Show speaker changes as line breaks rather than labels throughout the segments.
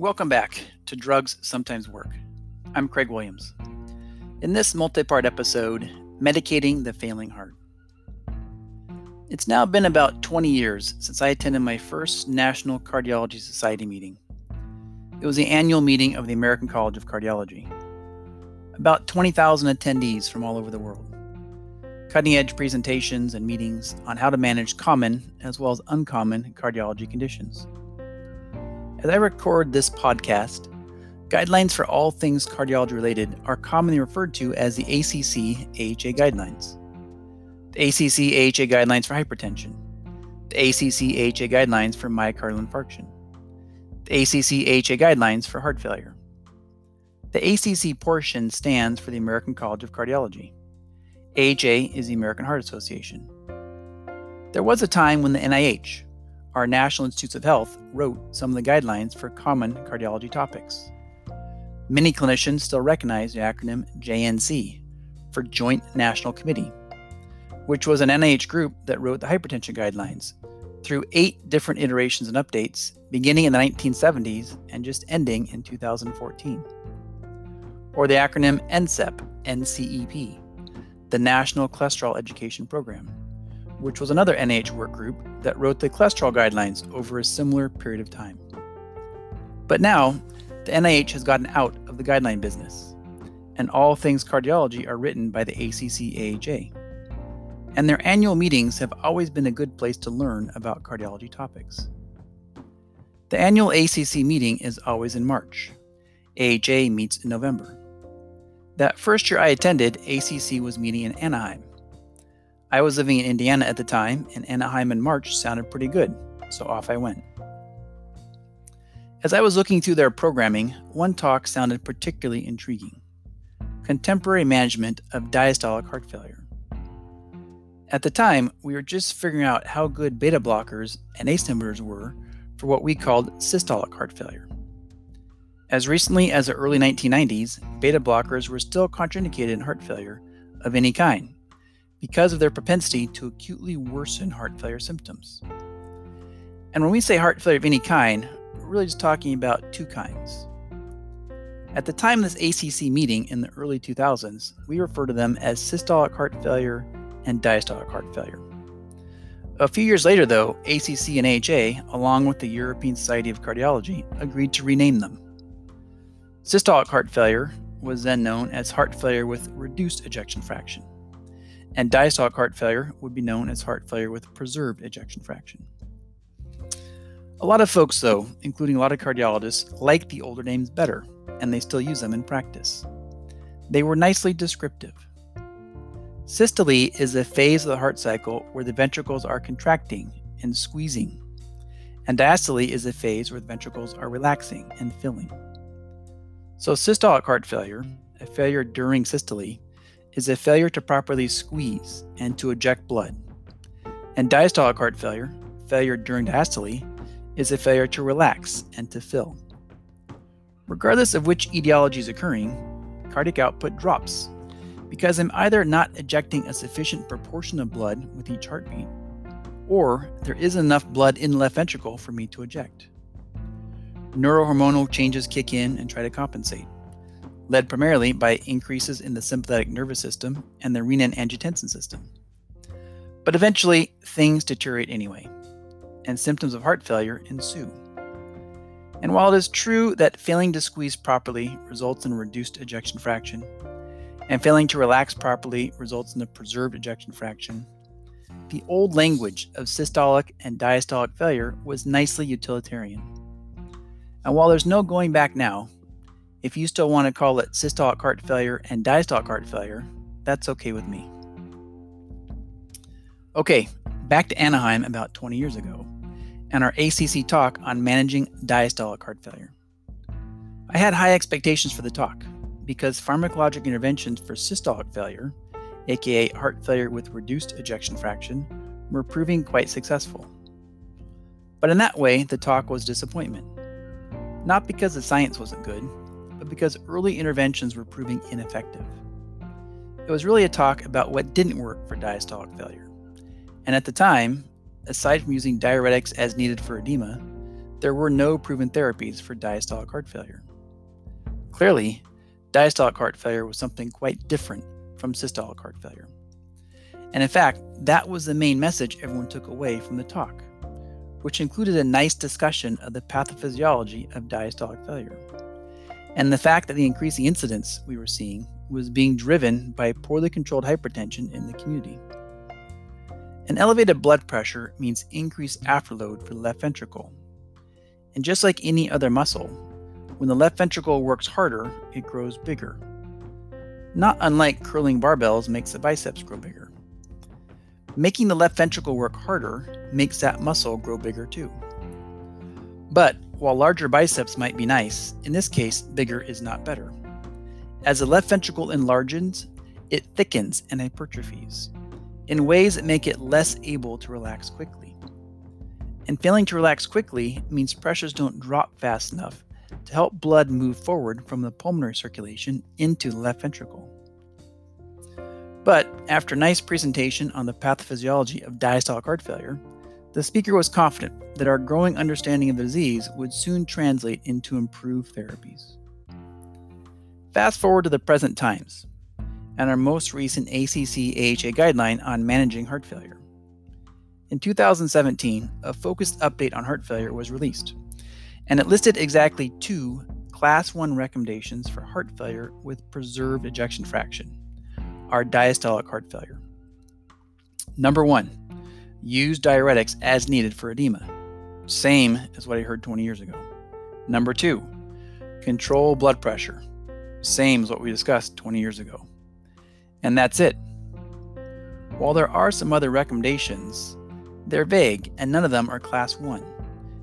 Welcome back to Drugs Sometimes Work. I'm Craig Williams. In this multi part episode, Medicating the Failing Heart. It's now been about 20 years since I attended my first National Cardiology Society meeting. It was the annual meeting of the American College of Cardiology. About 20,000 attendees from all over the world. Cutting edge presentations and meetings on how to manage common as well as uncommon cardiology conditions. As I record this podcast, guidelines for all things cardiology related are commonly referred to as the ACC AHA guidelines. The ACC AHA guidelines for hypertension, the ACC AHA guidelines for myocardial infarction, the ACC AHA guidelines for heart failure. The ACC portion stands for the American College of Cardiology. AHA is the American Heart Association. There was a time when the NIH, our National Institutes of Health wrote some of the guidelines for common cardiology topics. Many clinicians still recognize the acronym JNC for Joint National Committee, which was an NIH group that wrote the hypertension guidelines through eight different iterations and updates, beginning in the 1970s and just ending in 2014. Or the acronym NCEP, NCEP, the National Cholesterol Education Program which was another NIH work group that wrote the cholesterol guidelines over a similar period of time. But now, the NIH has gotten out of the guideline business, and all things cardiology are written by the ACC AHA. And their annual meetings have always been a good place to learn about cardiology topics. The annual ACC meeting is always in March. AHA meets in November. That first year I attended, ACC was meeting in Anaheim. I was living in Indiana at the time, and Anaheim in March sounded pretty good, so off I went. As I was looking through their programming, one talk sounded particularly intriguing Contemporary Management of Diastolic Heart Failure. At the time, we were just figuring out how good beta blockers and ACE inhibitors were for what we called systolic heart failure. As recently as the early 1990s, beta blockers were still contraindicated in heart failure of any kind, because of their propensity to acutely worsen heart failure symptoms. And when we say heart failure of any kind, we're really just talking about two kinds. At the time of this ACC meeting in the early 2000s, we refer to them as systolic heart failure and diastolic heart failure. A few years later, though, ACC and AHA, along with the European Society of Cardiology, agreed to rename them. Systolic heart failure was then known as heart failure with reduced ejection fraction and diastolic heart failure would be known as heart failure with preserved ejection fraction. A lot of folks, though, including a lot of cardiologists, like the older names better, and they still use them in practice. They were nicely descriptive. Systole is a phase of the heart cycle where the ventricles are contracting and squeezing, and diastole is a phase where the ventricles are relaxing and filling. So, systolic heart failure, a failure during systole, is a failure to properly squeeze and to eject blood. And diastolic heart failure, failure during diastole, is a failure to relax and to fill. Regardless of which etiology is occurring, cardiac output drops because I'm either not ejecting a sufficient proportion of blood with each heartbeat, or there isn't enough blood in the left ventricle for me to eject. Neurohormonal changes kick in and try to compensate led primarily by increases in the sympathetic nervous system and the renin-angiotensin system. But eventually, things deteriorate anyway, and symptoms of heart failure ensue. And while it is true that failing to squeeze properly results in reduced ejection fraction, and failing to relax properly results in a preserved ejection fraction, the old language of systolic and diastolic failure was nicely utilitarian. And while there's no going back now, if you still want to call it systolic heart failure and diastolic heart failure, that's okay with me. Okay, back to Anaheim about 20 years ago and our ACC talk on managing diastolic heart failure. I had high expectations for the talk because pharmacologic interventions for systolic failure, aka heart failure with reduced ejection fraction, were proving quite successful. But in that way, the talk was disappointment. Not because the science wasn't good, but because early interventions were proving ineffective. It was really a talk about what didn't work for diastolic failure. And at the time, aside from using diuretics as needed for edema, there were no proven therapies for diastolic heart failure. Clearly, diastolic heart failure was something quite different from systolic heart failure. And in fact, that was the main message everyone took away from the talk, which included a nice discussion of the pathophysiology of diastolic failure and the fact that the increasing incidence we were seeing was being driven by poorly controlled hypertension in the community. An elevated blood pressure means increased afterload for the left ventricle. And just like any other muscle, when the left ventricle works harder, it grows bigger. Not unlike curling barbells makes the biceps grow bigger. Making the left ventricle work harder makes that muscle grow bigger too. But while larger biceps might be nice, in this case, bigger is not better. As the left ventricle enlarges, it thickens and hypertrophies in ways that make it less able to relax quickly. And failing to relax quickly means pressures don't drop fast enough to help blood move forward from the pulmonary circulation into the left ventricle. But after a nice presentation on the pathophysiology of diastolic heart failure, the speaker was confident that our growing understanding of the disease would soon translate into improved therapies. Fast forward to the present times and our most recent ACC AHA guideline on managing heart failure. In 2017, a focused update on heart failure was released, and it listed exactly two Class 1 recommendations for heart failure with preserved ejection fraction, our diastolic heart failure. Number one, Use diuretics as needed for edema. Same as what I heard 20 years ago. Number two, control blood pressure. Same as what we discussed 20 years ago. And that's it. While there are some other recommendations, they're vague and none of them are class 1,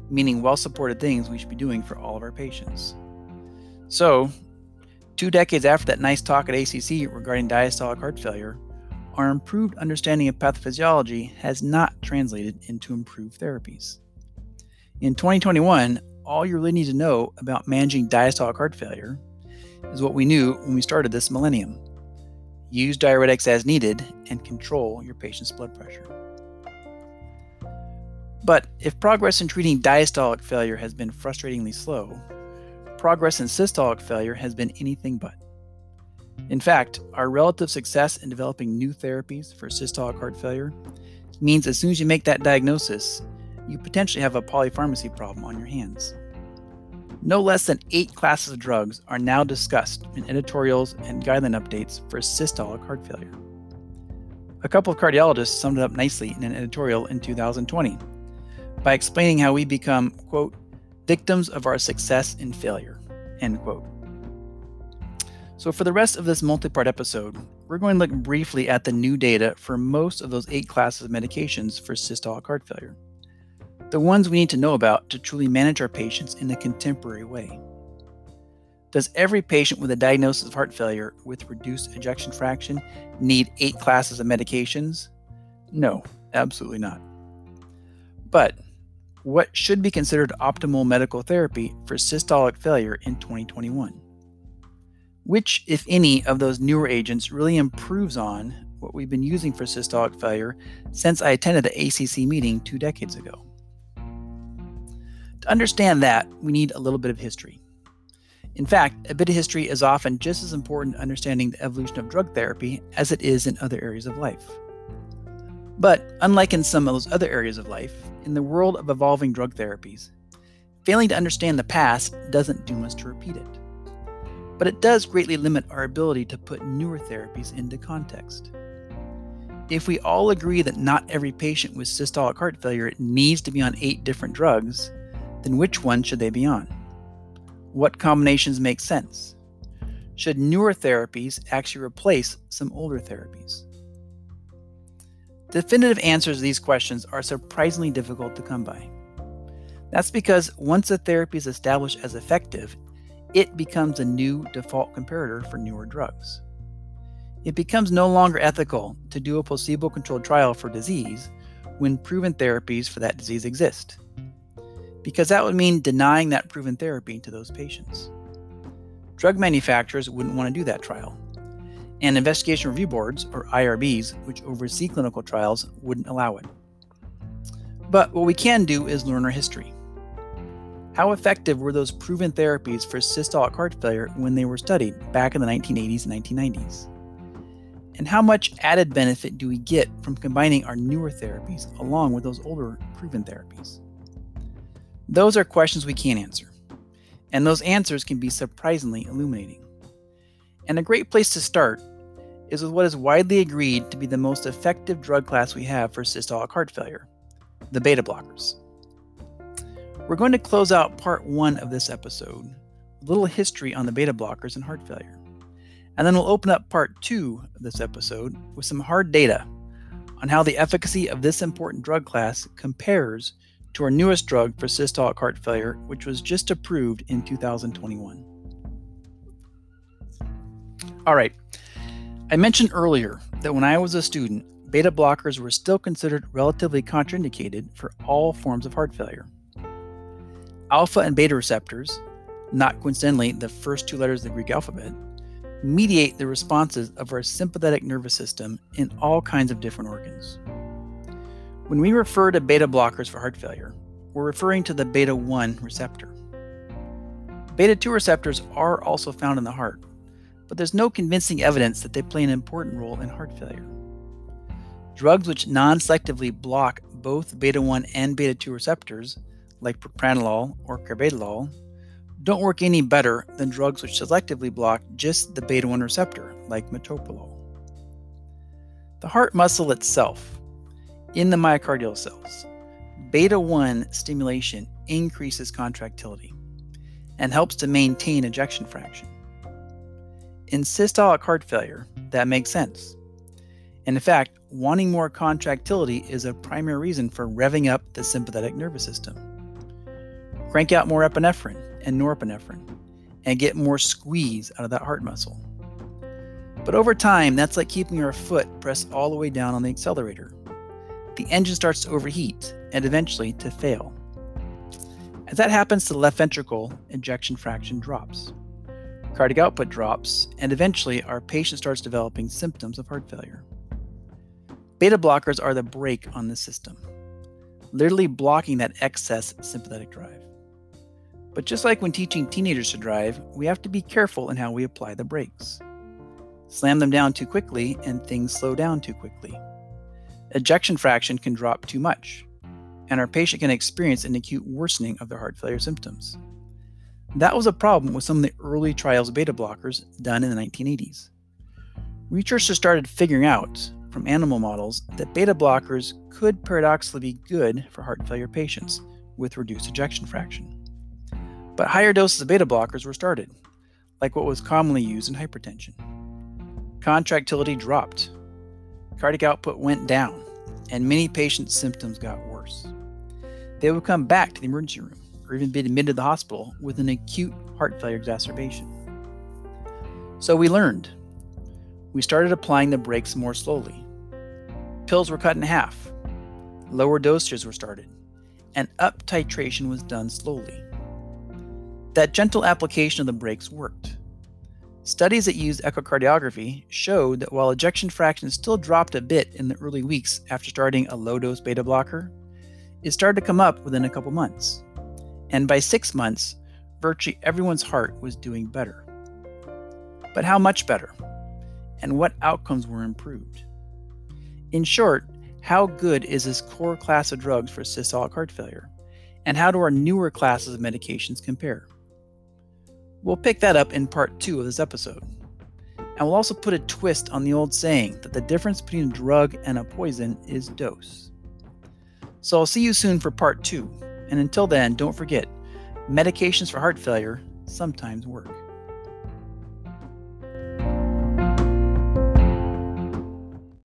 meaning well supported things we should be doing for all of our patients. So, two decades after that nice talk at ACC regarding diastolic heart failure, our improved understanding of pathophysiology has not translated into improved therapies. In 2021, all you really need to know about managing diastolic heart failure is what we knew when we started this millennium. Use diuretics as needed and control your patient's blood pressure. But if progress in treating diastolic failure has been frustratingly slow, progress in systolic failure has been anything but. In fact, our relative success in developing new therapies for systolic heart failure means as soon as you make that diagnosis, you potentially have a polypharmacy problem on your hands. No less than eight classes of drugs are now discussed in editorials and guideline updates for systolic heart failure. A couple of cardiologists summed it up nicely in an editorial in 2020 by explaining how we become, quote, victims of our success in failure, end quote. So, for the rest of this multi part episode, we're going to look briefly at the new data for most of those eight classes of medications for systolic heart failure. The ones we need to know about to truly manage our patients in a contemporary way. Does every patient with a diagnosis of heart failure with reduced ejection fraction need eight classes of medications? No, absolutely not. But what should be considered optimal medical therapy for systolic failure in 2021? Which, if any, of those newer agents really improves on what we've been using for systolic failure since I attended the ACC meeting two decades ago? To understand that, we need a little bit of history. In fact, a bit of history is often just as important to understanding the evolution of drug therapy as it is in other areas of life. But unlike in some of those other areas of life, in the world of evolving drug therapies, failing to understand the past doesn't doom us to repeat it but it does greatly limit our ability to put newer therapies into context. If we all agree that not every patient with systolic heart failure needs to be on eight different drugs, then which ones should they be on? What combinations make sense? Should newer therapies actually replace some older therapies? Definitive answers to these questions are surprisingly difficult to come by. That's because once a therapy is established as effective, it becomes a new default comparator for newer drugs. It becomes no longer ethical to do a placebo controlled trial for disease when proven therapies for that disease exist, because that would mean denying that proven therapy to those patients. Drug manufacturers wouldn't want to do that trial, and investigation review boards, or IRBs, which oversee clinical trials, wouldn't allow it. But what we can do is learn our history. How effective were those proven therapies for systolic heart failure when they were studied back in the 1980s and 1990s? And how much added benefit do we get from combining our newer therapies along with those older proven therapies? Those are questions we can't answer, and those answers can be surprisingly illuminating. And a great place to start is with what is widely agreed to be the most effective drug class we have for systolic heart failure the beta blockers. We're going to close out part one of this episode, a little history on the beta blockers and heart failure. And then we'll open up part two of this episode with some hard data on how the efficacy of this important drug class compares to our newest drug for systolic heart failure, which was just approved in 2021. All right, I mentioned earlier that when I was a student, beta blockers were still considered relatively contraindicated for all forms of heart failure. Alpha and beta receptors, not coincidentally the first two letters of the Greek alphabet, mediate the responses of our sympathetic nervous system in all kinds of different organs. When we refer to beta blockers for heart failure, we're referring to the beta 1 receptor. Beta 2 receptors are also found in the heart, but there's no convincing evidence that they play an important role in heart failure. Drugs which non selectively block both beta 1 and beta 2 receptors, like propranolol or carvedilol, don't work any better than drugs which selectively block just the beta 1 receptor, like metoprolol. The heart muscle itself, in the myocardial cells, beta 1 stimulation increases contractility and helps to maintain ejection fraction. In systolic heart failure, that makes sense. And in fact, wanting more contractility is a primary reason for revving up the sympathetic nervous system. Crank out more epinephrine and norepinephrine and get more squeeze out of that heart muscle. But over time, that's like keeping your foot pressed all the way down on the accelerator. The engine starts to overheat and eventually to fail. As that happens to the left ventricle, ejection fraction drops cardiac output drops, and eventually our patient starts developing symptoms of heart failure. Beta blockers are the brake on the system, literally blocking that excess sympathetic drive. But just like when teaching teenagers to drive, we have to be careful in how we apply the brakes. Slam them down too quickly, and things slow down too quickly. Ejection fraction can drop too much, and our patient can experience an acute worsening of their heart failure symptoms. That was a problem with some of the early trials of beta blockers done in the 1980s. Researchers started figuring out from animal models that beta blockers could paradoxically be good for heart failure patients with reduced ejection fraction. But higher doses of beta blockers were started, like what was commonly used in hypertension. Contractility dropped, cardiac output went down, and many patients' symptoms got worse. They would come back to the emergency room or even be admitted to the hospital with an acute heart failure exacerbation. So we learned. We started applying the brakes more slowly. Pills were cut in half, lower dosages were started, and up titration was done slowly. That gentle application of the brakes worked. Studies that used echocardiography showed that while ejection fraction still dropped a bit in the early weeks after starting a low dose beta blocker, it started to come up within a couple months and by six months, virtually everyone's heart was doing better. But how much better? And what outcomes were improved? In short, how good is this core class of drugs for systolic heart failure? And how do our newer classes of medications compare? We'll pick that up in part two of this episode. And we'll also put a twist on the old saying that the difference between a drug and a poison is dose. So I'll see you soon for part two and until then, don't forget medications for heart failure sometimes work.